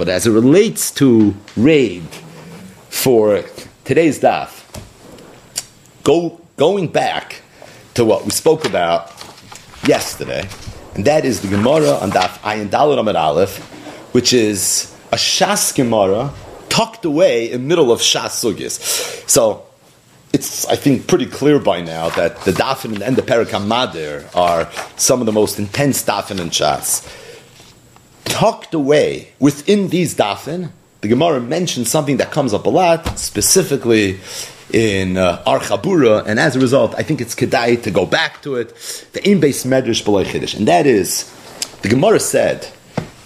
But as it relates to raid for today's daf, go, going back to what we spoke about yesterday, and that is the Gemara on daf Ayin Dalad Amid Aleph, which is a Shas Gemara tucked away in middle of Shas Sugis. So it's, I think, pretty clear by now that the Dafin and the Perakam Madir are some of the most intense Dafin and Shas. Tucked away within these Dafin, the Gemara mentions something that comes up a lot, specifically in uh, Archabura, and as a result, I think it's kedai to go back to it. The in base medrash below chiddush, and that is the Gemara said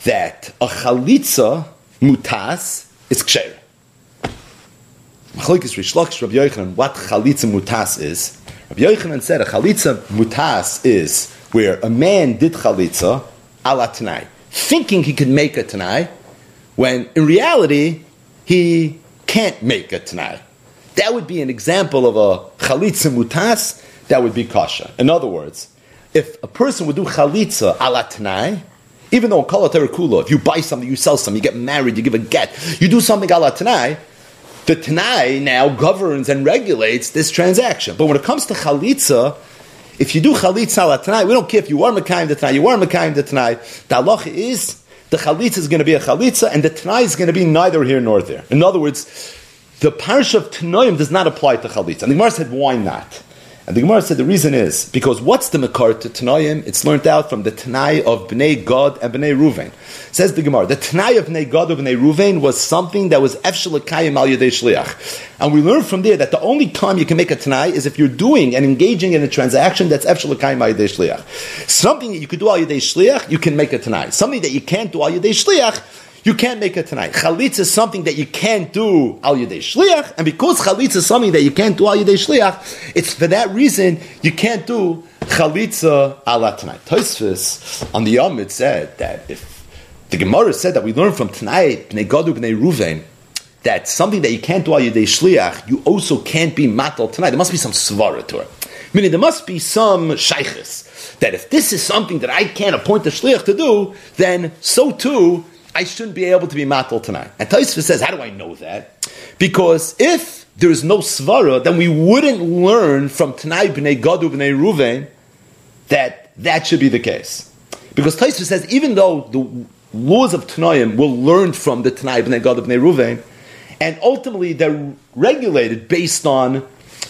that a chalitza mutas is ksher. What chalitza mutas is. Rabbi Yochanan said a chalitza mutas is where a man did chalitza ala tanai, thinking he could make a tanai, when in reality he can't make a tanai. That would be an example of a chalitza mutas that would be kasha. In other words, if a person would do chalitza ala tanai, even though kala kula, if you buy something, you sell something, you get married, you give a get, you do something ala tanai, the Tanai now governs and regulates this transaction. But when it comes to Chalitza, if you do Chalitza ala Tanai, we don't care if you are Mekayim the Tanai, you are Mekayim the Tanai. The halacha is the Chalitza is going to be a Chalitza and the Tanai is going to be neither here nor there. In other words, the parish of Tanoim does not apply to Chalitza. And the Gemara said, why not? And the Gemara said the reason is because what's the Makar to Tanaim? It's learned out from the Tanai of Bnei Gad and Bnei Ruvain. Says the Gemara, the Tanai of Bnei Gad and Bnei Ruvain was something that was Efshalakayim al Yadei Shliach. And we learn from there that the only time you can make a Tanai is if you're doing and engaging in a transaction that's Efshalakayim al Yadei Shliach. Something that you could do al Yadei Shliach, you can make a Tanai. Something that you can't do al Yadei Shliach, you can't make it tonight. Chalitza is something that you can't do al yedei shliach, and because chalitza is something that you can't do al yedei shliach, it's for that reason you can't do chalitza ala tonight. Tosfos on the Yom it said that if the Gemara said that we learn from tonight bnei Gadu bnei Ruvain that something that you can't do al yedei shliach, you also can't be matal tonight. There must be some svara to it. Meaning there must be some shaykhis that if this is something that I can't appoint the shliach to do, then so too I shouldn't be able to be matal tonight. And Taisva says, how do I know that? Because if there is no svara, then we wouldn't learn from Tanai b'nei Gadu b'nei Ruvain that that should be the case. Because Taisva says, even though the laws of Tanaim were learned from the Tanai b'nei Gadu b'nei Ruvain, and ultimately they're regulated based on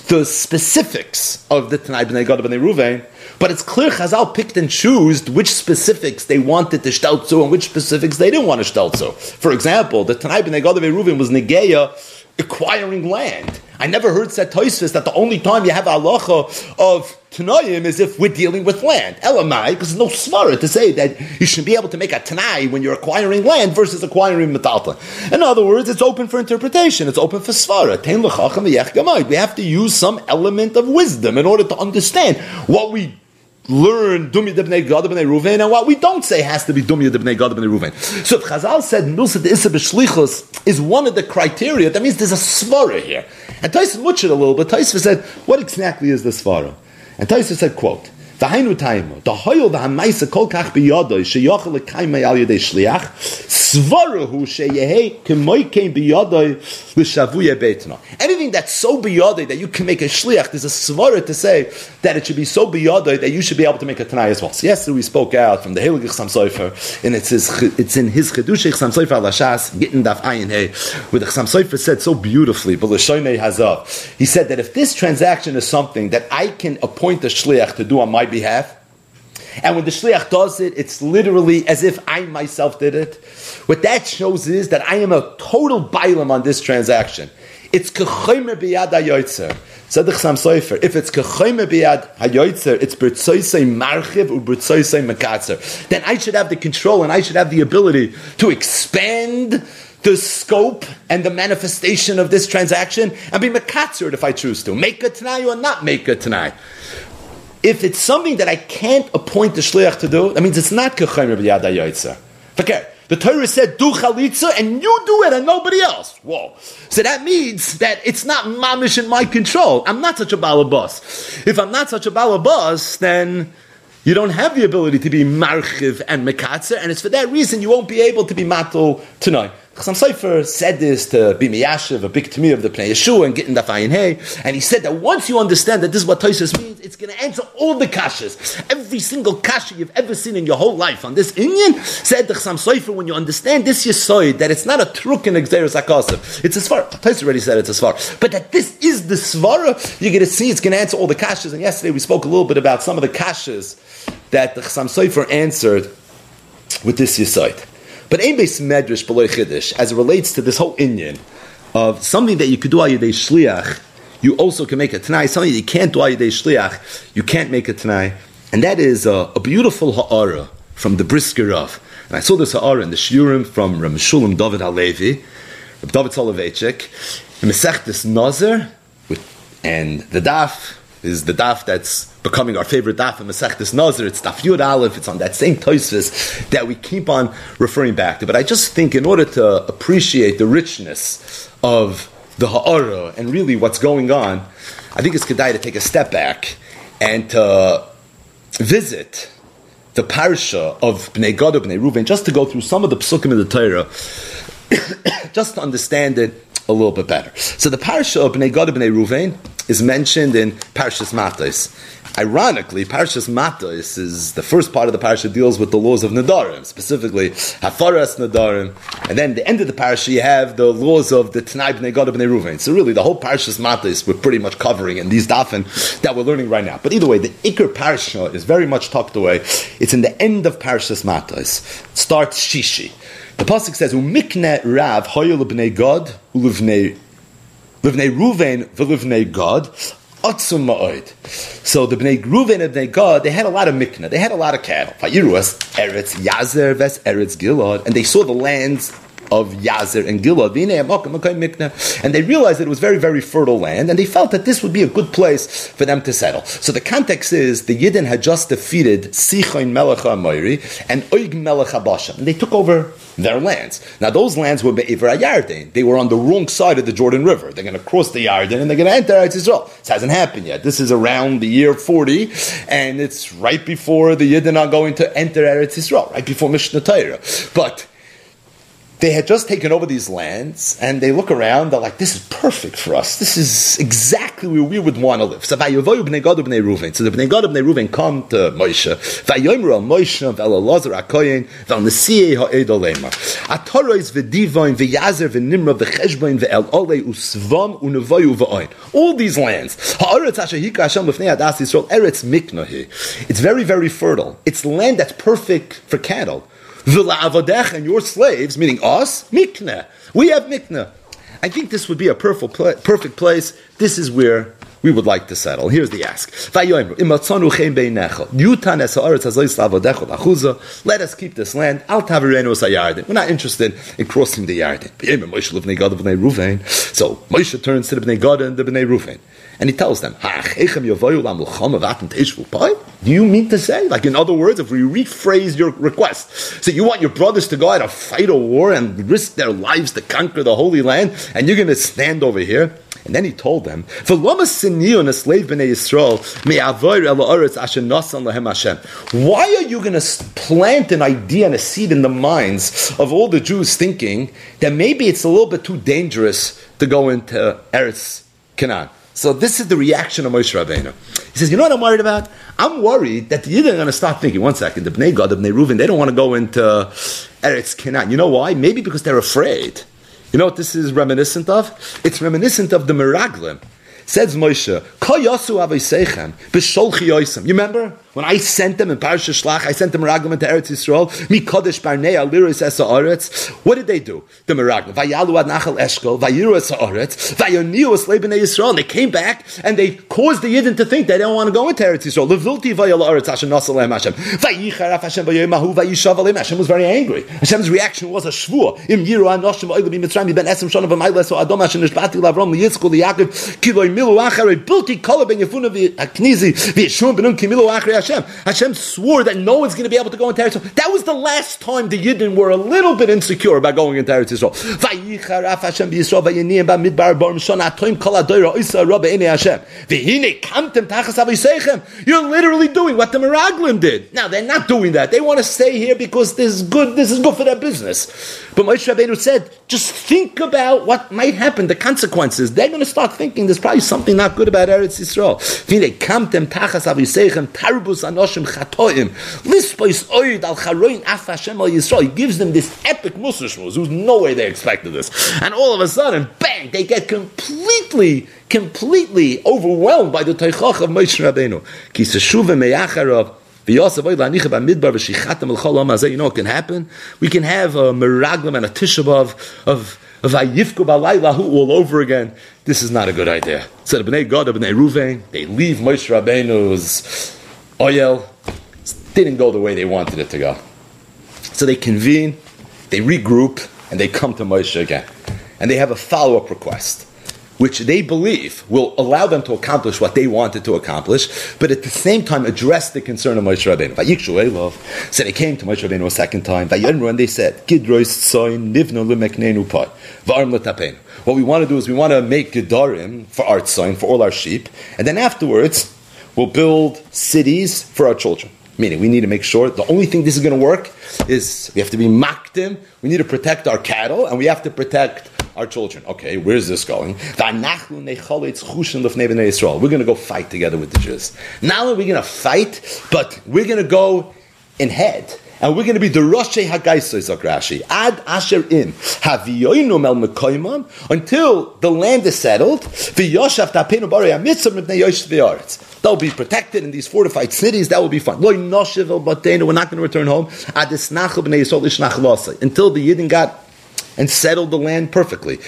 the specifics of the Tanai b'nei Gadu b'nei Ruvain, but it's clear Chazal picked and chose which specifics they wanted to shtelzu and which specifics they didn't want to shtelzu. For example, the Tanai b'nei Gadav Reuven was Negeya acquiring land. I never heard said Toisvis that the only time you have halacha of Tanayim is if we're dealing with land. Elamai, because there's no svara to say that you should be able to make a Tanai when you're acquiring land versus acquiring metalta. In other words, it's open for interpretation. It's open for svara. We have to use some element of wisdom in order to understand what we learn Dumya Debnei Gad Bnei Ruven, and what we don't say has to be Dumya Debnei Gad Bnei Ruven. So if Chazal said Milsa de Issa B'Shlichus is one of the criteria, that means there's a svara here. And Tyson butchered a little, but Tyson said, what exactly is the svara? And Tyson said, quote, V'hainu taimu, the hoyel v'hamaisa kol kach biyodoi, sheyochel l'kaimei al yedei shliach, svarahu sheyehe kemoikein biyodoi l'shavuye betna. Anything that's so biyodoi that you can make a shliach, there's a svara to say that it should be so biyodoi that you should be able to make a tanai as well. So yesterday we spoke out from the Heilig Chsam Sofer, and it's, his, it's in his Chedush Chsam Sofer al Hashas, Gittin Daf Ayin Hey, where the Chsam Sofer said so beautifully, but L'shoinei Hazav, he said that if this transaction is something that I can appoint a shliach to do on my behalf. And when the shliach does it, it's literally as if I myself did it. What that shows is that I am a total bailam on this transaction. It's kechaymer biyad hayoytzer. Tzedek Sam Sofer. If it's kechaymer biyad hayoytzer, it's bertzoisei marchiv or bertzoisei. Then I should have the control and I should have the ability to expand the scope and the manifestation of this transaction and be mekatzer if I choose to. Make a tanai or not make a tanai if it's something that I can't appoint the shliach to do, that means it's not kechaymer b'yad ha'yoytzer. Okay, the Torah said do chalitza and you do it and nobody else. Whoa! So that means that it's not mamish in my control. I'm not such a balabas. If I'm not such a balabas, then you don't have the ability to be marchiv and mekatzer, and it's for that reason you won't be able to be mato tonight. Chassam Sofer said this to be Miyashiv, a big Tamir of the Pnei Yeshua, and getting the Fayin Hay, and he said that once you understand that this is what Toisus means, it's going to answer all the kashas. Every single kasha you've ever seen in your whole life on this Indian, said the Chassam Sofer, when you understand this Yesoid, that it's not a truk in Exeris Akasav, it's a Svar. Toisus already said it's a Svar. But that this is the Svara, you're going to see it's going to answer all the kashas, and yesterday we spoke a little bit about some of the kashas that the Chassam Sofer answered with this Yesoid. But ein beis medrash below chiddush, as it relates to this whole Indian of something that you could do al yedei shliach, you also can make a tanai. Something that you can't do al yedei shliach, you can't make a tanai, and that is a, a beautiful ha'ara from the Brisker of. And I saw this ha'ara in the shiurim from Ram Shulam David Halevi, David Soloveitchik, Mesechtes Nazar, and the daf is the daf that's becoming our favorite daf in Masechtas Nazir. It's daf Yud Aleph. It's on that same Tosfos that we keep on referring back to. But I just think in order to appreciate the richness of the Ha'ara and really what's going on, I think it's Kedai to take a step back and to visit the parsha of Bnei Gad, Bnei Ruven, just to go through some of the psukim in the Torah, just to understand it a little bit better. So the parsha of Bnei Gad, Bnei Ruven is mentioned in Parshas Matos. Ironically, Parshas Matos is the first part of the parsha deals with the laws of Nadarim, specifically Hafaras Nadarim, and then the end of the parsha you have the laws of the Tanai Bnei Gad Bnei Ruvain. So really, the whole Parshas Matos we're pretty much covering in these dafin that we're learning right now. But either way, the Iker parsha is very much tucked away. It's in the end of Parshas Matos. Starts Shishi. The pasuk says, "Umikne Rav Hoyel Bnei Gad Ulivnei Livnei Ruvain v'Livnei Gad." Atzum ma'od. So the Bnei Ruven and Bnei Gad, they had a lot of mikna, they had a lot of cattle. Eretz Yazer, Ves Eretz Gilad, and they saw the lands of Yazer and Gilad, and they realized that it was very, very fertile land, and they felt that this would be a good place for them to settle. So the context is the Yidden had just defeated Sichain Melech HaMoiri and Oig Melech HaBashan, and they took over their lands. Now those lands were Be'ivra Yarden. They were on the wrong side of the Jordan River. They're going to cross the Yarden and they're going to enter Eretz Israel. This hasn't happened yet. This is around the year 40, and it's right before the Yidden are going to enter Eretz Israel, right before Mishnah Torah. But they had just taken over these lands and they look around, they're like, this is perfect for us. This is exactly where we would want to live. So. So the bnei Gad bnei Ruven come to Moshe. Vayomer al Moshe. All these lands. It's very, very fertile. It's land that's perfect for cattle. And your slaves, meaning us, mikna. We have mikna. I think this would be a perfect, perfect place. This is where we would like to settle. Here's the ask. Let us keep this land. We're not interested in crossing the Yarden. So Moshe turns to the Bnei Gad and the Bnei Ruvain. And he tells them, Do you mean to say? Like, in other words, if we rephrase your request, so you want your brothers to go out and fight a war and risk their lives to conquer the Holy Land, and you're going to stand over here? And then he told them, Why are you going to plant an idea and a seed in the minds of all the Jews thinking that maybe it's a little bit too dangerous to go into Eretz Canaan? So this is the reaction of Moshe Rabbeinu. He says, you know what I'm worried about? I'm worried that the Yidden are going to start thinking, one second, the Bnei Gad, the Bnei Reuven, they don't want to go into Eretz Canaan. You know why? Maybe because they're afraid. You know what this is reminiscent of? It's reminiscent of the Meraglim. Says Moshe, You remember? When I sent them in Parashat Shlach, I sent them Meraglim into Eretz Yisrael. Mi Kodesh Barnei Aliris Esa Oretz. What did they do? The Meraglim. Vayalu ad Nachal. Vayiru Esa Oretz. Vayoniu Yisrael. And they came back and they caused the Yidden to think they don't want to go into Eretz Yisrael. Vayal Oretz Hashem Hashem. Hashem Vayishav. Hashem was very angry. Hashem's reaction was a shvur. Im Yiru So Adom Nishbati Lavrom Milu Acharei V'Yeshum Benun Kimilu Acharei Hashem. Hashem swore that no one's going to be able to go into Eretz Yisrael. That was the last time the Yidden were a little bit insecure about going into Eretz Yisrael. You're literally doing what the Meraglim did. Now they're not doing that. They want to stay here because this is good. This is good for their business. But Moshe Rabbeinu said, just think about what might happen, the consequences. They're going to start thinking there's probably something not good about Eretz Yisrael. He gives them this epic Musar who's no way they expected this. And all of a sudden, bang, they get completely, completely overwhelmed by the Teichach of Moshe Rabbeinu. You know what can happen? We can have a meraglim and a tishabav of of Vayifku Balaylahu all over again. This is not a good idea. So the Bnei God, the Bnei Ruvain, they leave Moshe Rabbeinu's oil. Didn't go the way they wanted it to go. So they convene, they regroup, and they come to Moshe again. And they have a follow up request, which they believe will allow them to accomplish what they wanted to accomplish, but at the same time address the concern of Moshe Rabbeinu. So they came to Moshe Rabbeinu a second time. And they said. What we want to do is we want to make gedarim for our tzoin, for all our sheep, and then afterwards we'll build cities for our children. Meaning, we need to make sure the only thing this is going to work is we have to be makdim, we need to protect our cattle, and we have to protect our children. Okay, where's this going? We're going to go fight together with the Jews. Not only are we going to fight, but we're going to go in head. And we're going to be the Rosh Hagaiso, Rashi. Ad Asher in Haviyoinu Mel Mekoimam until the land is settled. V'yoshav Tapenu Bari Amitzah Mipnei Yosh V'yaretz. They'll be protected in these fortified cities. That will be fine. We're not going to return home. Until the Yidden got and settled the land perfectly.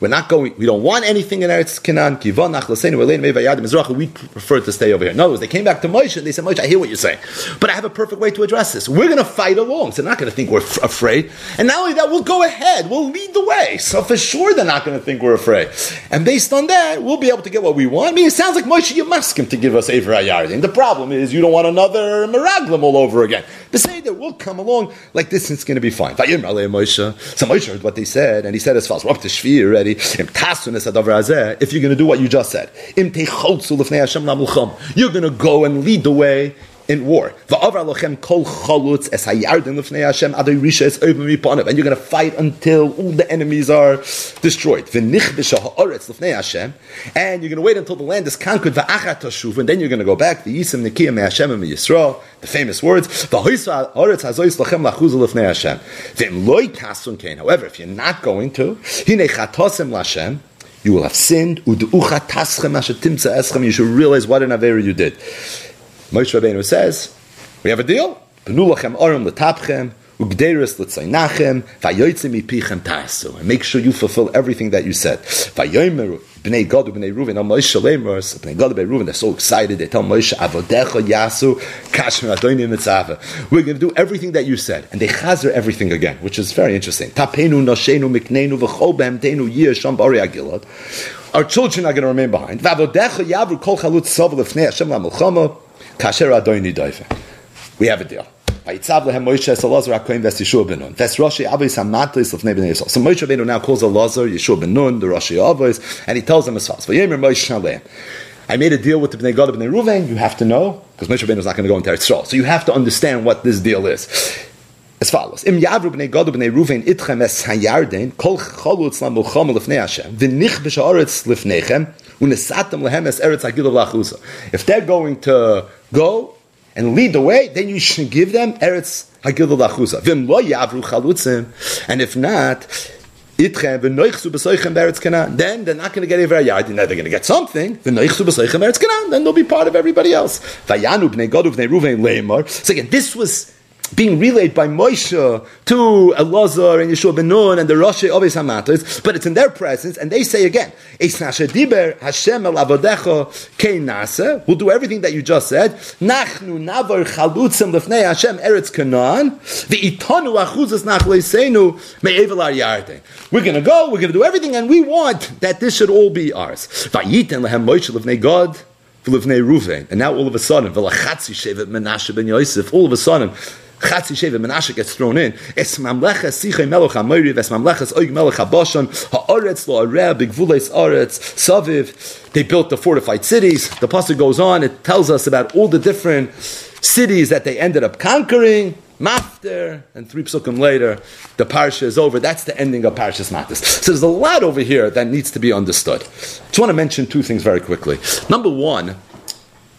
We're not going, we don't want anything in Eretz Canaan. We prefer to stay over here. In other words, they came back to Moshe and they said, Moshe, I hear what you're saying, but I have a perfect way to address this. We're going to fight along. So they're not going to think we're f- afraid. And not only that, we'll go ahead. We'll lead the way. So for sure they're not going to think we're afraid. And based on that, we'll be able to get what we want. I mean, it sounds like Moshe, you must him to give us Aver Yardim. The problem is you don't want another Meraglim all over again. That we'll come along like this, and it's going to be fine. So Moshe heard what they said, and he said as follows: to Shvi already. If you're going to do what you just said, you're going to go and lead the way in war. And you're going to fight until all the enemies are destroyed. And you're going to wait until the land is conquered. And then you're going to go back. The famous words. However, if you're not going to, you will have sinned. You should realize what an Avera you did. Moshe Rabbeinu says, we have a deal. And make sure you fulfill everything that you said. Vayoymeru, b'nei Gad b'nei Moshe Lemers, b'nei Gad b'nei they're so excited, they tell Moshe, avodecha yasu. We're going to do everything that you said. And they chazer everything again, which is very interesting. Tapenu, miknenu, v'chol behemtenu, bari agilad. Our children are going to remain behind. Vavodecha kol l'fnei Hashem kasher adoini doife. We have a deal. So Moshe Rabbeinu now calls Elazar Yeshua ben Nun, the Rashi Avos, and he tells them as follows. I made a deal with the Bnei Gad Bnei Ruvain. You have to know because Moshe Rabbeinu is not going to go into Eretz Yisrael. So you have to understand what this deal is. As follows: Im Yavru bnei Gad bnei Ruvain itchem es hayarden kol chalutz la mulcham lefnei Hashem v'nich lefneichem eretz. If they're going to go and lead the way, then you should give them Eretz Hagil Lachusa. Vim lo yavru chalutzim, and if not, itchem v'noichsu b'soichem kanan. Then they're not going to get a yard. They're going to get something. V'noichsu b'soichem kanan. Then they'll be part of everybody else. Vayanu b'nei b'nei ruvein. So again, this was being relayed by Moshe to Elazar and Yeshua ben Nun and the Rosh Ovis Hamatos, but it's in their presence, and they say again, Diber Hashem el Nase. We'll do everything that you just said. Nachnu Navar Chalutzim Lefnei Hashem Eretz Canaan. The Itanu Achuzas Nachleisenu Me'evel Ar We're going to go. We're to do everything, and we want that this should all be ours. Vayiten Lehem Moshe Lefnei God. And now all of a sudden, all of a sudden, Chatzi Sheva Menashe gets thrown in. Es oig lo areh, oretz, saviv. They built the fortified cities. The pasuk goes on, it tells us about all the different cities that they ended up conquering. Mafter, and three psukim later, the parsha is over. That's the ending of Parshas Matis. So there's a lot over here that needs to be understood. Just want to mention two things very quickly. Number one,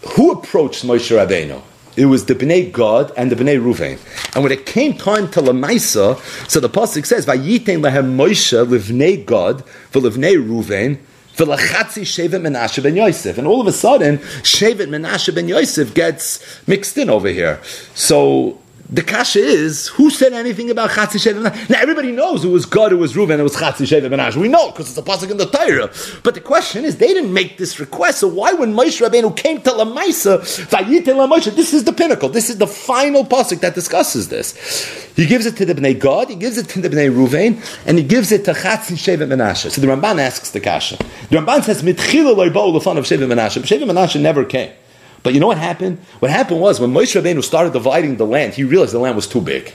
who approached Moshe Rabbeinu? It was the Bnei God and the Bnei Ruvain. And when it came time to Lamaisa, so the Pasuk says, Vayitein lehem Moshe livnei God, v'livnei Ruvain, v'lachatzi Shevet Menashe ben Yosef. And all of a sudden, Shevet Menashe ben Yosef gets mixed in over here. So the kasha is, who said anything about Chatzi Menashe? Now everybody knows it was God, it was Reuven, it was Chatzi Shevet Menashe. We know because it's a pasuk in the Torah. But the question is, they didn't make this request. So why, when Moshe Rabbeinu came to Lamaisa, Vayite Moshe, this is the pinnacle. This is the final pasuk that discusses this. He gives it to the Bnei God, he gives it to the Bnei Reuven, and he gives it to Chatzi Shevet Menashe. So the Ramban asks the kasha. The Ramban says, Mitchila loibou l'fan of Shevet Menashe. Shevet Menashe never came. But you know what happened? What happened was when Moshe Rabbeinu started dividing the land, he realized the land was too big.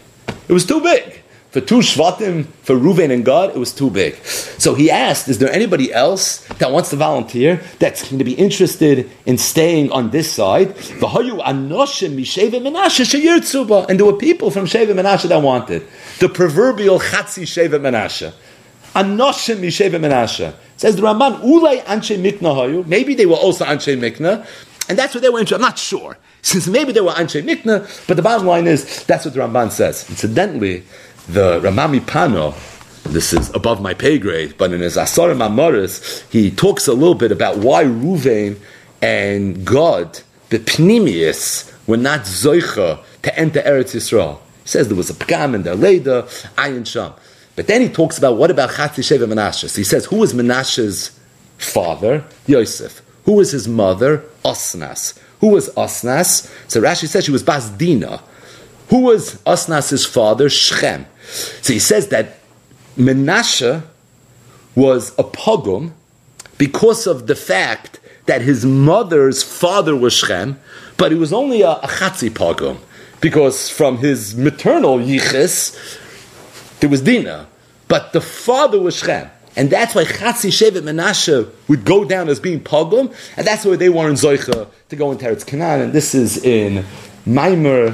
It was too big. For two Shvatim, for Reuven and God, it was too big. So he asked, is there anybody else that wants to volunteer that's going to be interested in staying on this side? And there were people from Sheva Menashe that wanted. The proverbial Chatzi Sheva Menashe. Anoshim Misheva Menashe. Says the Ramban, Ulay Anshe Mikna Hayu. Maybe they were also Anshe Mikna. And that's what they were into. I'm not sure. Since maybe they were Anshe Mikna, but the bottom line is that's what the Ramban says. Incidentally, the Rama MiPano, this is above my pay grade, but in his Asar Mamoris, he talks a little bit about why Ruvain and God, the Pnimius, were not Zoicha to enter Eretz Yisrael. He says there was a Pgam in their Leda, Ayin Sham. But then he talks about what about Chatzi Sheva Menashe. So he says, who was Menashe's father? Yosef. Who was his mother? Osnas. Who was Osnas? So Rashi says she was Basdina. Who was Osnas's father? Shechem. So he says that Menashe was a pogum because of the fact that his mother's father was Shechem, but he was only a, a chatzi because from his maternal yichis there was Dina, but the father was Shechem. And that's why Chatzi Shevet Menashe would go down as being pogum, and that's why they weren't Zoicha to go into Eretz Canaan. And this is in Maimer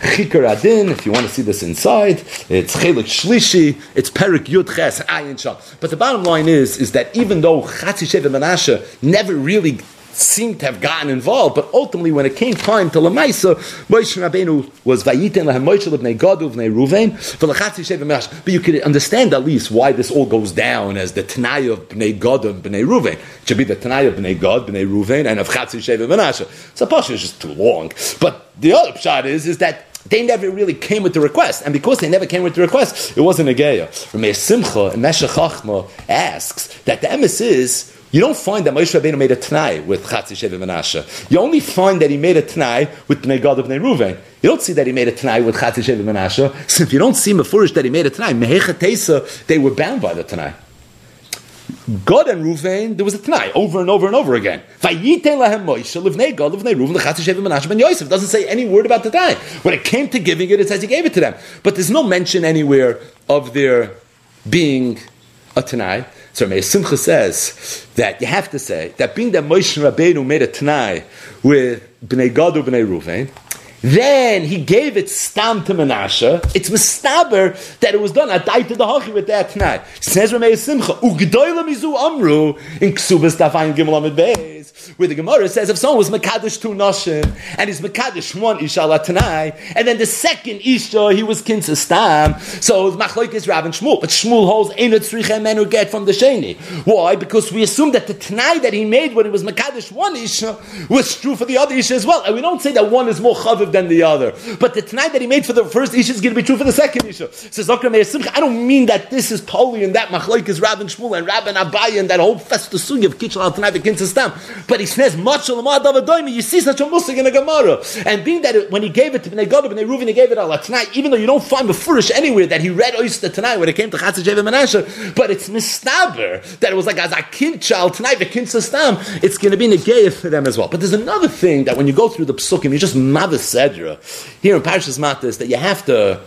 Chikar Adin, if you want to see this inside. It's Chelik Shlishi, it's Perik Yud Ches, Ayin Shah. But the bottom line is, is that even though Chatzi Shevet Menashe never really seemed to have gotten involved, but ultimately when it came time to Lamaisa, Moshe Rabbeinu was Vayiten Lahem Moshe Lebnei Gad Uvnei Ruvain. But you could understand at least why this all goes down as the Tanai of Bnei and Bnei Ruvain. It should be the Tanai of Bnei Gad, Bnei Ruvain, and of Chatzi Sheva Menashe. So Pasha is just too long. But the other shot is, is that they never really came with the request, and because they never came with the request, it wasn't a geya. Rameir Simcha and Chachma asks that the emes is you don't find that Moshe Rabbeinu made a Tanai with Chatzi Sheva Menashe. You only find that he made a Tanai with Bnei Gad of Bnei Ruvain. You don't see that he made a Tanai with Chatzi Sheva Menashe. So if you don't see Mefurish that he made a Tanai, Mehecha Tesa, they were bound by the Tanai. God and Ruvain, there was a Tanai over and over and over again. God, Yosef. doesn't say any word about the Tanai. When it came to giving it, it says he gave it to them. But there's no mention anywhere of there being a Tanai. So Meir Simcha says that you have to say that being that Moshe Rabbeinu made a Tanai with Bnei Gad or Bnei Ruvain, then he gave it stam to Menashe. It's mistaber that it was done. I died to the hachi with that tonight. Says Ramei Simcha, Ugdoila mizu amru in Ksubas Dafayin Gimel Amid Beis, where the Gemara says if someone was Mekadosh two Nashim and he's Mekadosh one Isha Tanai, and then the second Isha he was Kinsa Stam, so Machloik is Rav and Shmuel, but Shmuel holds Einot Tzrichem Menu get from the Sheni. Why? Because we assume that the Tanai that he made when he was Mekadosh one Isha was true for the other Isha as well, and we don't say that one is more Chaviv Than the other. But the tonight that he made for the first Isha is going to be true for the second Isha. Says I don't mean that this is totally in that Machlaik is Rabban Shmuel and Rabban Abaye and that whole festus sugi of Kitchel al the Stam. But he says, you see such a musik in a Gemara. And being that when he gave it to Bnei Gad, Bnei Reuven, he gave it al tonight, even though you don't find the Furish anywhere that he read Oyster tonight when it came to Chatzah Jeva Menashe, but it's mistaber that it was like as a kid child tonight, the Kin Stam, it's going to be negative for them as well. But there's another thing that when you go through the psukim, you just mavis Here in Parashas Matas, that you have to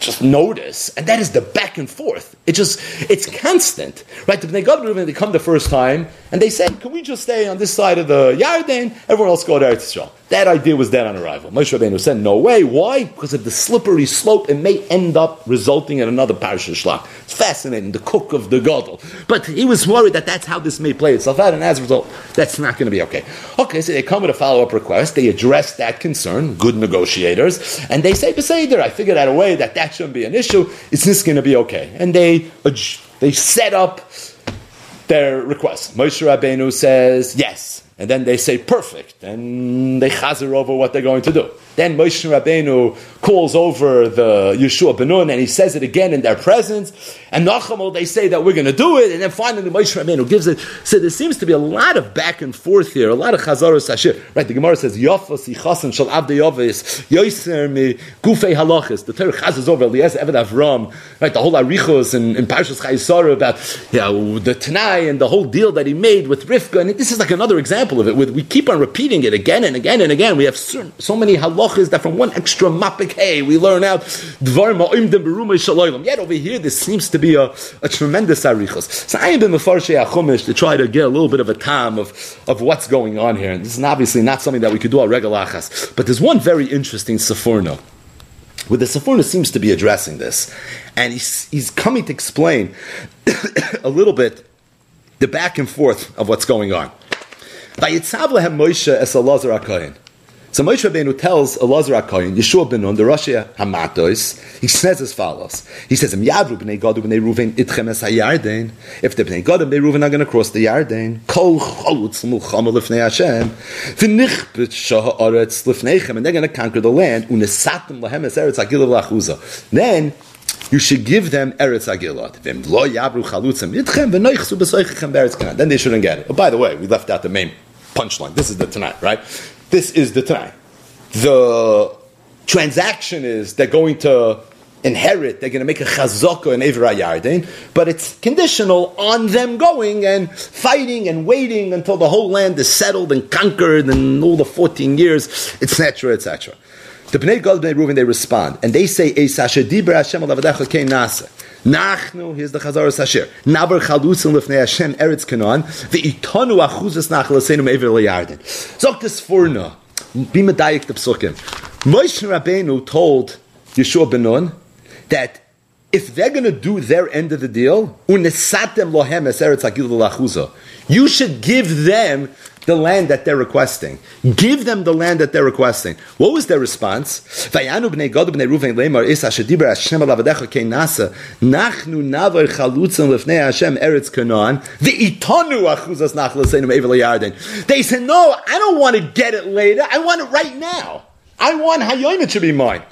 just notice, and that is the back and forth. It just, it's constant, right? The Bnei Gad they come the first time, and they say, can we just stay on this side of the Yarden? Everyone else go to Eretz. That idea was dead on arrival. Moshe Rabbeinu said, no way. Why? Because of the slippery slope, it may end up resulting in another Parashah Shlach. It's fascinating, the cook of the Gadol. But he was worried that that's how this may play itself out, and as a result, that's not going to be okay. Okay, so they come with a follow-up request, they address that concern, good negotiators, and they say, Beseder, I figured out a way that that shouldn't be an issue, is this going to be okay? And they, they set up their request. Moshe Rabbeinu says, yes. And then they say, perfect. And they chazer over what they're going to do. Then Moshe Rabbeinu calls over the Yeshua Benun and he says it again in their presence. And Nachamol, they say that we're going to do it. And then finally Moshe Rabbeinu gives it. So there seems to be a lot of back and forth here, a lot of chazaros hashir. Right, the Gemara says, Yofos yichasen shal avde yovis, yoiser mi gufei halachis. The Torah chazes over Eliezer Eved Avram. Right, the whole arichos and, and Parshas Chayisara about you know, the Tanai and the whole deal that he made with Rivka. And this is like another example of it. With, we keep on repeating it again and again and again. We have so, so many halachos halachas that from one extra mapik hey we learn out. Yet over here, this seems to be a, a tremendous arichos. So I have been mefarshe achumish to try to get a little bit of a time of, of what's going on here. And this is obviously not something that we could do at regalachas. But there's one very interesting seforno where the Sephorna seems to be addressing this. And he's, he's coming to explain a little bit the back and forth of what's going on. So Moshe Rabbeinu tells Elazar HaKoyin, Yeshua ben Nun, the Roshia Hamatos, he says as follows. He says. If the b'nei Gadu b'nei Ruven are going to cross the Yarden, kol cholutz mulchama lifnei Hashem, v'nichbet and they're going to conquer the land, unesatem lahem es eretz agilav lachuza. Then, you should give them Eretz Agilat. Then they shouldn't get it. Oh, by the way, we left out the main punchline. This is the tonight, right? This is the time. The transaction is they're going to inherit, they're going to make a chazaka in Evra Yarden, but it's conditional on them going and fighting and waiting until the whole land is settled and conquered and all the 14 years, etc., etc. The Bnei Gad, Bnei Reuven, they respond, and they say, Hashem. Nachnu, here's the Chazar Sashir. Naber chalutzim lefnei Hashem eretz kanon, ve'itonu achuzas nachlasenu me'ever leyarden. Zok this furna, be medayik the psukim. Moshe Rabbeinu told Yeshua Benon that if they're going to do their end of the deal, unesatem lohem es eretz agil you should give them the land that they're requesting. Give them the land that they're requesting. What was their response? They said, no, I don't want to get it later. I want it right now. I want Hayoim to be mine.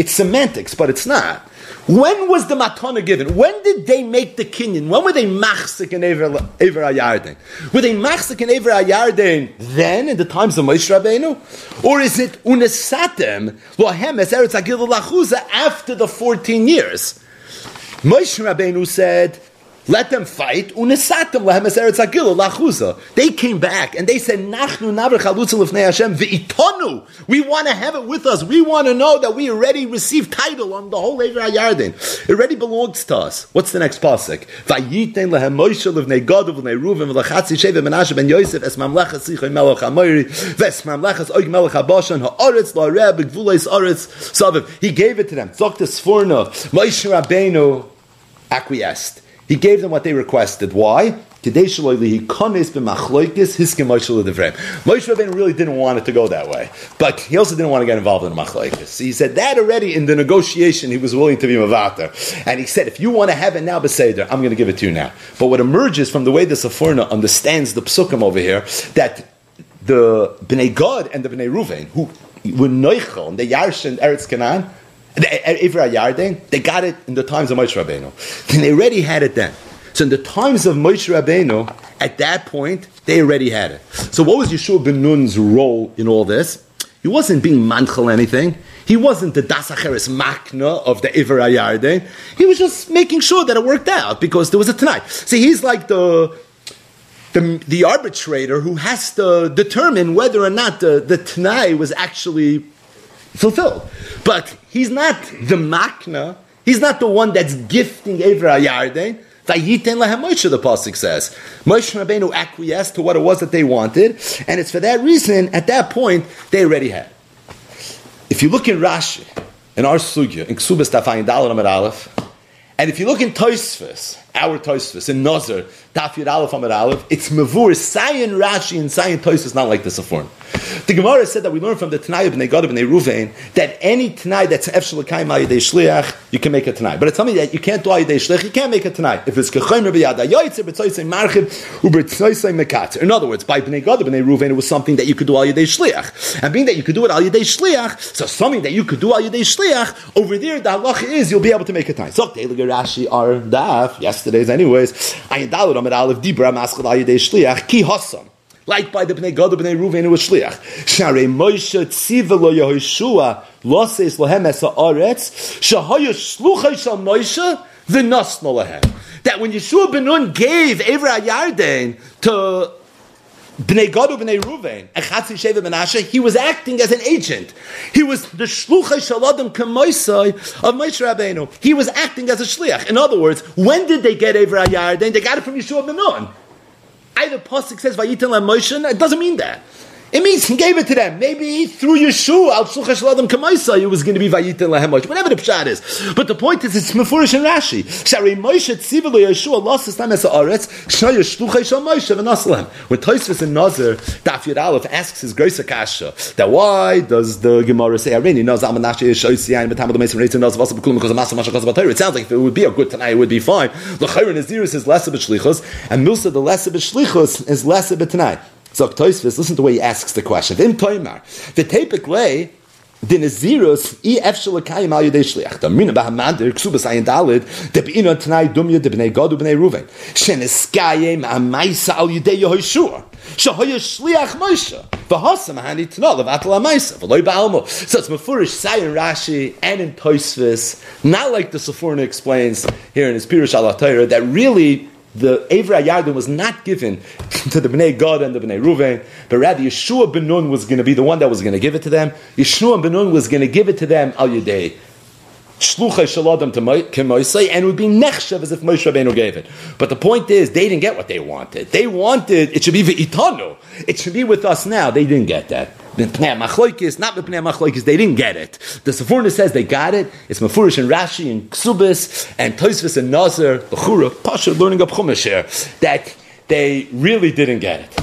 It's semantics, but it's not. When was the matana given? When did they make the kinyan? When were they machzik in Ever Ayarden? Were they machzik in Ever Ayarden then, in the times of Moshe Rabbeinu? Or is it unesatem lohem es eretz after the 14 years? Moshe Rabbeinu said, let them fight. Lahem. They came back and they said, "Nachnu lefnei Hashem ve'itonu." We want to have it with us. We want to know that we already received title on the whole Ever Yarden. It already belongs to us. What's the next pasuk? Ben Yosef es oig. He gave it to them. Zok the Sforna. Moshe Rabbeinu acquiesced. He gave them what they requested. Why? Moshe Rabbeinu really didn't want it to go that way, but he also didn't want to get involved in machlokes. he said that already in the negotiation he was willing to be mavater, and he said, "If you want to have it now, beseder, I'm going to give it to you now." But what emerges from the way the Seforna understands the psukim over here that the Bnei Gad and the Bnei Ruvain, who were Noichel, and the Yarsh and Eretz Canaan, Eh, eh, Ivra Yarden, they got it in the times of Moshe Rabbeinu. And they already had it then. So in the times of Moshe Rabbeinu, at that point, they already had it. So what was Yeshua ben Nun's role in all this? He wasn't being manchel anything. He wasn't the dasacheres makna of the Iver Ayarden. He was just making sure that it worked out because there was a tonight. See, he's like the, the, the arbitrator who has to determine whether or not the, the Tanai was actually fulfilled. But he's not the makna. He's not the one that's gifting Iver Ayarden. Vayiten lehem Moshe, the pasuk says. Moshe Rabbeinu acquiesced to what it was that they wanted, and it's for that reason, at that point, they already had. If you look in Rashi, in our sugya, in Ksubas Tafayin Dalar Amar Aleph, and if you look in Toisfus, our Toisfus, in Nazar, Taf Yud Aleph Amar Aleph, it's Mavur, Sayin Rashi and Sayin Toisfus, not like the Safon. The Gemara said that we learned from the Tanai of Negad of Ruvain that any Tanai that's Efshel Kaim Ayidei Shliach, you can make a Tanai. But it's something that you can't do Ayidei Shliach, you can't make a Tanai. If it's Kechayim Rabbi Yada Yoitzer, B'tzoisei Marchib, U'b'tzoisei Mekatzer. In other words, by Bnei Gad of Ruvain, it was something that you could do Ayidei Shliach. And being that you could do it Ayidei Shliach, so something that you could do Ayidei Shliach, over there, the halach is you'll be able to make a Tanai. So, Rashi are daf, yesterday's anyways, Ayin Dalad Amid Aleph Dibra Maskal Ayidei Shliach, Ki Hassam like by the Bnei Gad, Bnei Ruven, who was Shliach. Sharei Moshe tziva lo Yehoshua, loses lohem es ha'aretz, shahoyu shluchay shal Moshe, v'nosno lohem. That when Yeshua ben gave Evra Yarden to Bnei Gad Bnei Ruven, Echatzi Sheva Menashe, he was acting as an agent. He was the Shluchay Shaladim Kamoisai of Moshe Rabbeinu. He was acting as a Shliach. In other words, when did they get Evra Yarden? They got it from Yeshua ben Nun either Pasuk says Vayitan Moshe, it doesn't mean that. It means he gave it to them. Maybe through Yeshua, al Kamaisa, it was going to be Vayitan Lahem Moshe. Whatever the pshat is. But the point is, it's Mefurish and Rashi. Shari Moshe Tzivah Yeshua lost his time as a Aretz, Shaya Shluchash Moshe v'Naslam. When Toisvis and Nazir, Daf Yud Aleph asks his Grace Akasha, that why does the Gemara say, Arini knows Amanashi Yeshua Siyan, Vasa because of Masa Masha It sounds like if it would be a good tonight, it would be fine. L'chayr Naziris is less of a shlichus, and Milsa the less of a shlichus is less of So Toisvis, listen to the way he asks the question. Vim toimar, the tapik way, the nazirus i efshel kayim al yedei shliach. The mina bahamadir ksubas ayin dalid de beina tanai dumya de bnei gadu bnei ruven. Sheniskayim amaisa al yedei yehoshua. Shahoya shliach Moshe. V'hasam hani tnol of atal amaisa. V'loy ba'almo. So it's mefurish sayin Rashi and in Toisvis, not like the Sephorna explains here in his Pirush al that really the Avra Yarden was not given to the Bnei Gad and the Bnei Ruven, but rather Yeshua ben Nun was going to be the one that was going to give it to them. Yeshua ben Nun was going to give it to them al Yudei. Shluchai Shaladam to Kemoisai, and it would be Nechshav as if Moshe Rabbeinu gave it. But the point is, they didn't get what they wanted. They wanted, it should be V'itanu. It should be with us now. They didn't get that. B'pnei Machloikis, not Machloikis, they didn't get it. The Sephorna says they got it. It's Mefurish and Rashi and Ksubis and Toisvis and Nazar, Bechura, Pasha, learning up Chumash that they really didn't get it.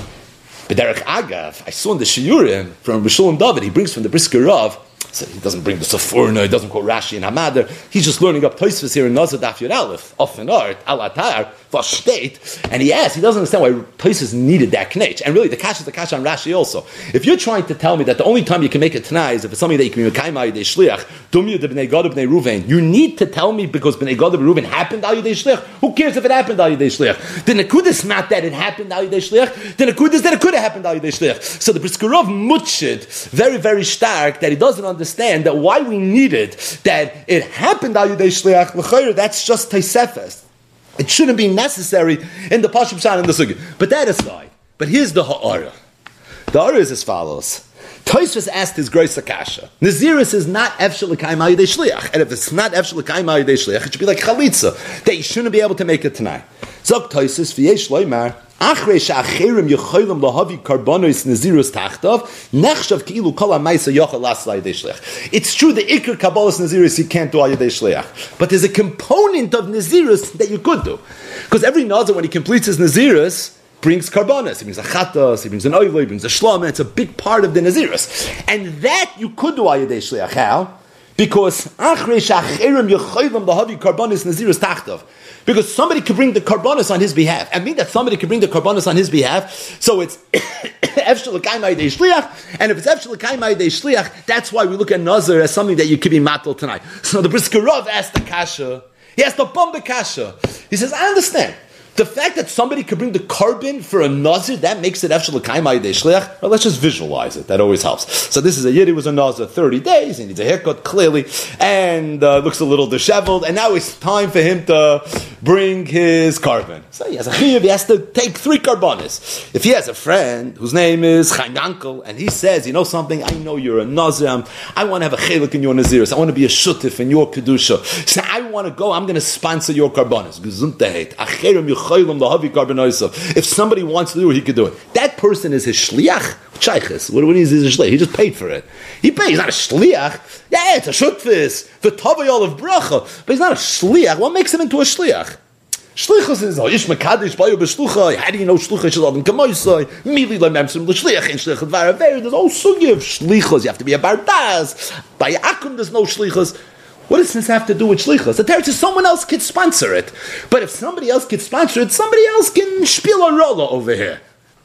But Derek Agav, I saw in the Shiurim from Risholim David, he brings from the Brisker Rav, so he doesn't bring the Sephorna, he doesn't quote Rashi and Hamader. He's just learning up Toisvis here in Nazar Daf Yud Aleph, often art, Alatar, state, and he asks, he doesn't understand why Toisvis needed that knetch. And really, the cash is the cash on Rashi also. If you're trying to tell me that the only time you can make a Tanai is if it's something that you can be Mekayim Ayudei Shliach, Dumya de Bnei Gad Bnei you need to tell me because Bnei Gad Bnei Ruvain happened Ayudei Shliach. Who cares if it happened Ayudei Shliach? The Nakud is not that it happened Ayudei Shliach. The Nakud is that it could have happened Ayudei Shliach. So the Briskerov mutchid very, very stark that he doesn't understand that why we needed that it happened Ayudei Shliach, that's just Taisefes. It shouldn't be necessary in the Pashim Shan and the Sugi. But that aside, but here's the Ha'ara. The Ha'ara is as follows. Toisvus asked his Grace Akasha. Naziris is not Efshel L'kaim Shliach. And if it's not Efshel L'kaim Shliach, it should be like Chalitza, that you shouldn't be able to make it tonight. Zok Toisvus, V'yesh Loimar, It's true the ikr kabbalas nezirus you can't do yedei shliach, but there's a component of nezirus that you could do, because every nazir when he completes his nezirus brings karbonas. He brings a chatas, he brings an oivle, he brings a shlom, and it's a big part of the nazirus, and that you could do al yedei shliach. How? Because because somebody could bring the karbonis on his behalf. And mean that somebody could bring the karbonis on his behalf. So it's and if it's shliach, that's why we look at nazar as something that you could be matal tonight. So the Briskerov asked the kasha. He asked the bomb the kasha. He says, I understand. The fact that somebody could bring the carbon for a nazir, that makes it after shliach. Well, let's just visualize it. That always helps. So this is a yid who was a nazir 30 days. He needs a haircut, clearly, and uh, looks a little disheveled. And now it's time for him to bring his carbon. So he has a chiyuv. He has to take three carbonis. If he has a friend whose name is Chaim and he says, you know something, I know you're a nazir. I want to have a chelik in your naziris. I want to be a shutif in your kedusha. So I want to go. I'm going to sponsor your carbonis. If somebody wants to do it, he could do it. That person is his shliach. Shaykhis. What, what is his shliach? He just paid for it. He paid. He's not a shliach. Yeah, it's a shutfis. The tavayol of bracha. But he's not a shliach. What makes him into a shliach? Shlichus is oh, ish mekadish bayu b'shlucha. How do you know shlucha shel adam kamoisai? Mili le memsim l'shliach in shlichus v'araver. There's all sugi of shlichus. You have to be a bardas. By akum, there's no shlichus. What does this have to do with shlichus? The Torah says someone else could sponsor it. But if somebody else could sponsor it, somebody else can spiel a rolla over here.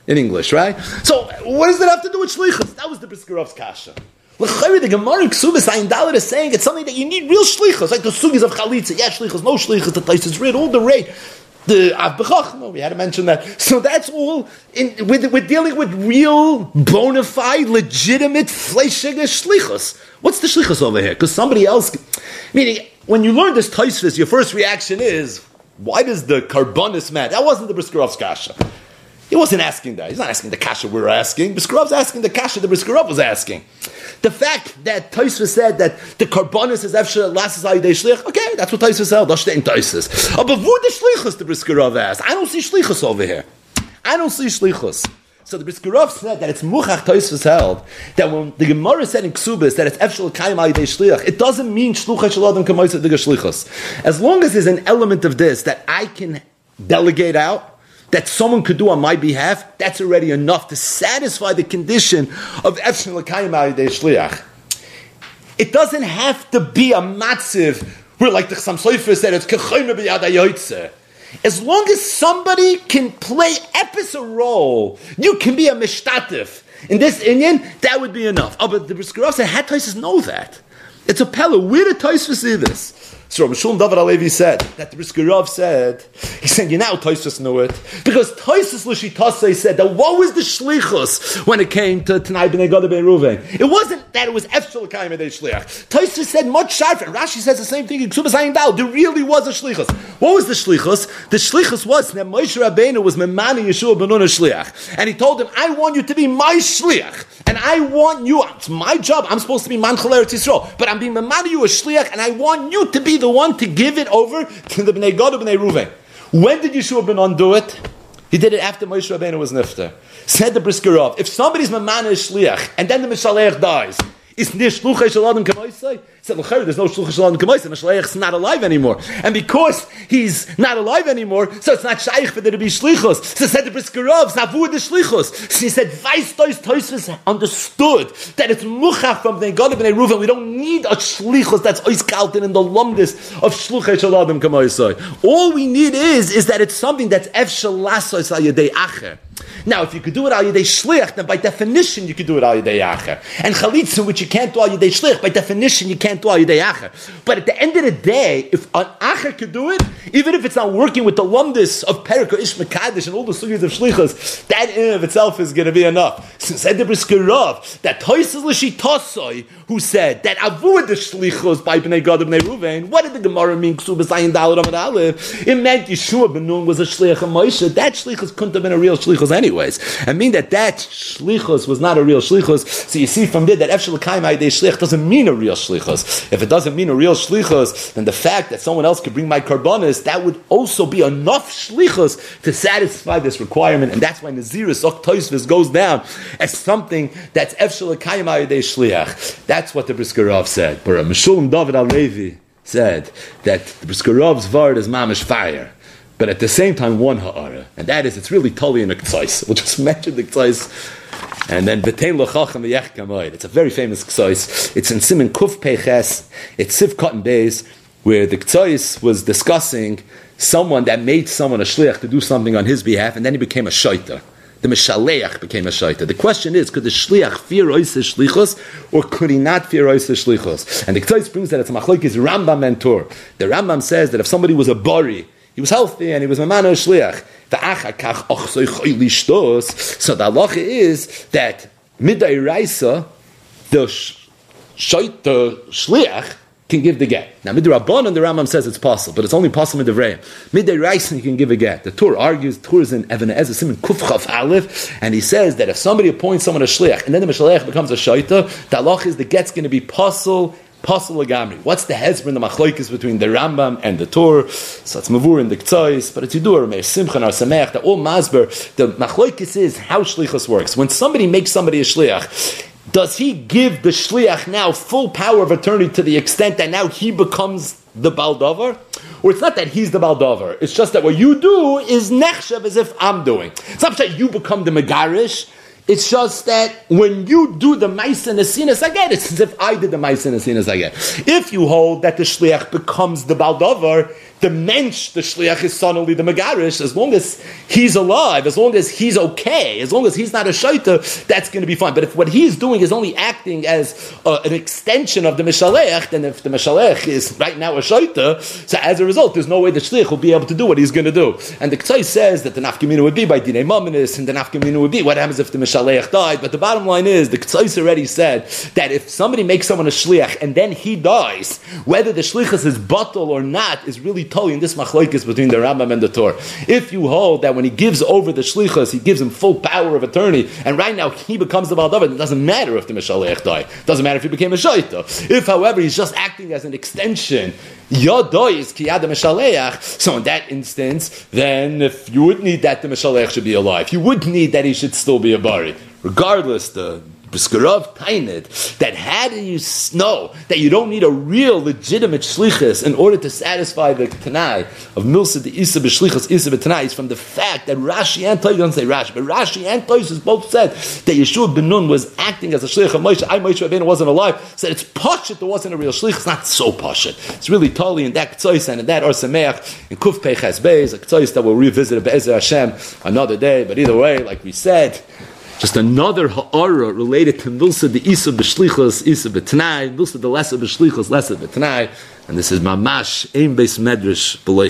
In English, right? So, what does that have to do with shlichus? That was the Briskerov's kasha. The Gemara in Ksubis Ayin Dalit is saying it's something that you need real shlichus, like the sugis of chalitza. Yeah, shlichus, no shlichus, the place is read all the rate the Av we had to mention that. So that's all. In, we're, we're dealing with real, bona fide, legitimate fleishiga shlichus. What's the shlichus over here? Because somebody else, meaning when you learn this taisvis, your first reaction is, why does the carbonis man? That wasn't the Briskerov's kasha. He wasn't asking that. He's not asking the kasha we're asking. Briskerov's asking the kasha the Briskerov was asking. The fact that Taisva said that the carbonis is efshe lasses ayidei shlich, okay, that's what Taisva said. That's in Taisvis. But wo the shlichus the Briskerov asked? I don't see shlichus over here. I don't see shlichus. So the Briskerov said that it's muchach Taisvus held that when the Gemara said in Ksubis that it's efshel kaim ayidei shliach, it doesn't mean shlucha shaladam kamoisa diga shlichus. As long as there's an element of this that I can delegate out, that someone could do on my behalf, that's already enough to satisfy the condition of Efshin L'kayim Shliach. It doesn't have to be a matziv where, like the Chassam Sofer said, it's Kechayim B'yad As long as somebody can play episode role, you can be a mishtatif. In this Indian, that would be enough. Oh, but the Briskerov said, had know that. It's a pella. Where did Taisva see this? So Rabbi Shalom David Alevi said that the Briskerov said, he said, you now Toisus knew it. Because Toisus Lushitase said that what was the shlichus when it came to Tanai B'nai Gada Ben Ruven? It wasn't that it was Efshel Kaim Edei Shliach. Toisus said much sharper. Rashi says the same thing in Ksubas Ayin Dal. There really was a shlichus. What was the shlichus? The shlichus was that Moshe Rabbeinu was Memani Yeshua Ben Shliach. And he told him, I want you to be my shliach. And I want you, it's my job, I'm supposed to be Man Eretz Yisrael. But I'm being Memani you a shliach and I want you to be the one to give it over to the Bnei Gad Bnei Ruven. When did Yeshua ben Nun do it? He did it after Moshe Rabbeinu was nifter. Said the Briskerov, if somebody's mamana shliach and then the Mishalech dies, is nish shluchei shaladim kamaisai? Said, there's no Shluch Shalom Kamaisa, and Shleich's not alive anymore. And because he's not alive anymore, so it's not Shaykh for there to be Shlichus. So said the Briskerov, Savu the Shlichus. So he said, Weiss Tois understood that it's Muchach from the God of Bnei Reuven. We don't need a Shlichus that's Oiskalten in the lumdis of Shluch Shalom. All we need is, is that it's something that's Ev Shalasos Ayadei Acher. Now, if you could do it al yedei shlich, then by definition you could do it al yedei acher. And chalitza, which you can't do al yedei shlich, by definition you can't do al yedei acher. But at the end of the day, if an acher could do it, even if it's not working with the lumdis of Perika Ish Mekadesh and all the sugis of shlichus, that in and of itself is going to be enough. Since Ed Briskerov, that Toises L'Shitosoi, who said that avoid the shlichus by Bnei Gad Bnei Ruvain, what did the Gemara mean? Ksubas Ayin Dalad Amad Aleph. It meant Yeshua ben Nun was a shlich of Moshe. That shlichus couldn't have been a real shlichus anyways. I mean that that shlichus was not a real shlichus. So you see from there that Efshel Kaim Aydei shlich doesn't mean a real If it doesn't mean a real shlichus, then the fact that someone else could bring my karbonis, that would also be enough shlichus to satisfy this requirement. And that's why Naziris Oktoisvis goes down as something that's Efshel Kaim shliach. That's what the Briskerov said. But Meshulam David Alevi said that the Briskerov's word is mamish fire. but at the same time one ha'ara. And that is, it's really totally in a. We'll just mention the k'tzais. And then B'tein L'chacham V'yech. It's a very famous k'tzais. It's in Simon Kuf Peches. It's Siv Cotton Bays, where the k'tzais was discussing someone that made someone a shliach to do something on his behalf, and then he became a shaita. The mishaleach became a shaita. The question is, could the shliach fear ois shlichos, or could he not fear ois shlichos? And the Ktsois brings that it's a machlokes Rambam mentor. The Rambam says that if somebody was a bari, he was healthy and he was a man of shliach. The achakach So the halacha is that midday raisa, the shaita shliach can give the get. Now, midrabban and the Rambam says it's possible, but it's only possible midavrayim. Midday Raisen he can give a get. The Tur argues, Tur is in Even HaEzer Simon Kufchav Aleph, and he says that if somebody appoints someone a shliach, and then the shliach becomes a shaita, the halach is the get's going to be possible Pasul Agamri. What's the hezbollah, the machlokes between the Rambam and the Tur? So it's Mavur and the Ktsois, but it's Yidur, Meir Simcha, and Samech, the all Masber. The machlokes is how shlichus works. When somebody makes somebody a shliach, does he give the shliach now full power of attorney to the extent that now he becomes the baldover? Or it's not that he's the baldover. It's just that what you do is nechshav as if I'm doing. It's not that you become the megarish. It's just that when you do the mice and the sinas again, it's as if I did the mice and the sinas again. If you hold that the shliach becomes the baldover, the mensch, the shliach is suddenly the megarish, as long as he's alive, as long as he's okay, as long as he's not a shaita, that's going to be fine. But if what he's doing is only acting as uh, an extension of the mishalech, then if the mishalech is right now a shaita, so as a result, there's no way the shliach will be able to do what he's going to do. And the Ktsai says that the nafkamina would be by dinei maminis, and the nafkamina would be what happens if the mishalech died. But the bottom line is, the Ktsai already said that if somebody makes someone a shliach and then he dies, whether the shlichus is bottle or not is really totally in this machlokes between the Rambam and the Tur. If you hold that when he gives over the shlichus, he gives him full power of attorney, and right now he becomes the baldavar, it doesn't matter if the Mishalech died. It doesn't matter if he became a shaita. If, however, he's just acting as an extension, Yadoi is kiyad Mishaleach. So in that instance, then if you would need that the Mishalech should be alive, you would need that he should still be a bari. Regardless, the Tainid, that had you know that you don't need a real legitimate shlichus in order to satisfy the Tanai of Milsa the Isa b'shlichus Isa b'Tanai is from the fact that Rashi and Toy don't say Rashi, but Rashi and Toysus both said that Yeshua ben Nun was acting as a shlich of Moshe. I Moshe Rabbeinu wasn't alive. Said it's pashit. There wasn't a real shlich. It's not so pashit. It's really totally in that ktsois and in that or sameach in Kuf Peiches Beis a ktsois that we'll revisit Be'ezer Hashem another day. But either way, like we said. Just another ha'ara related to Milsa the Isa b'shlichos, Isa b'tnai, Milsa the Lesa b'shlichos, Lesa b'tnai, and this is Mamash, Ein Beis Medrash, B'loi.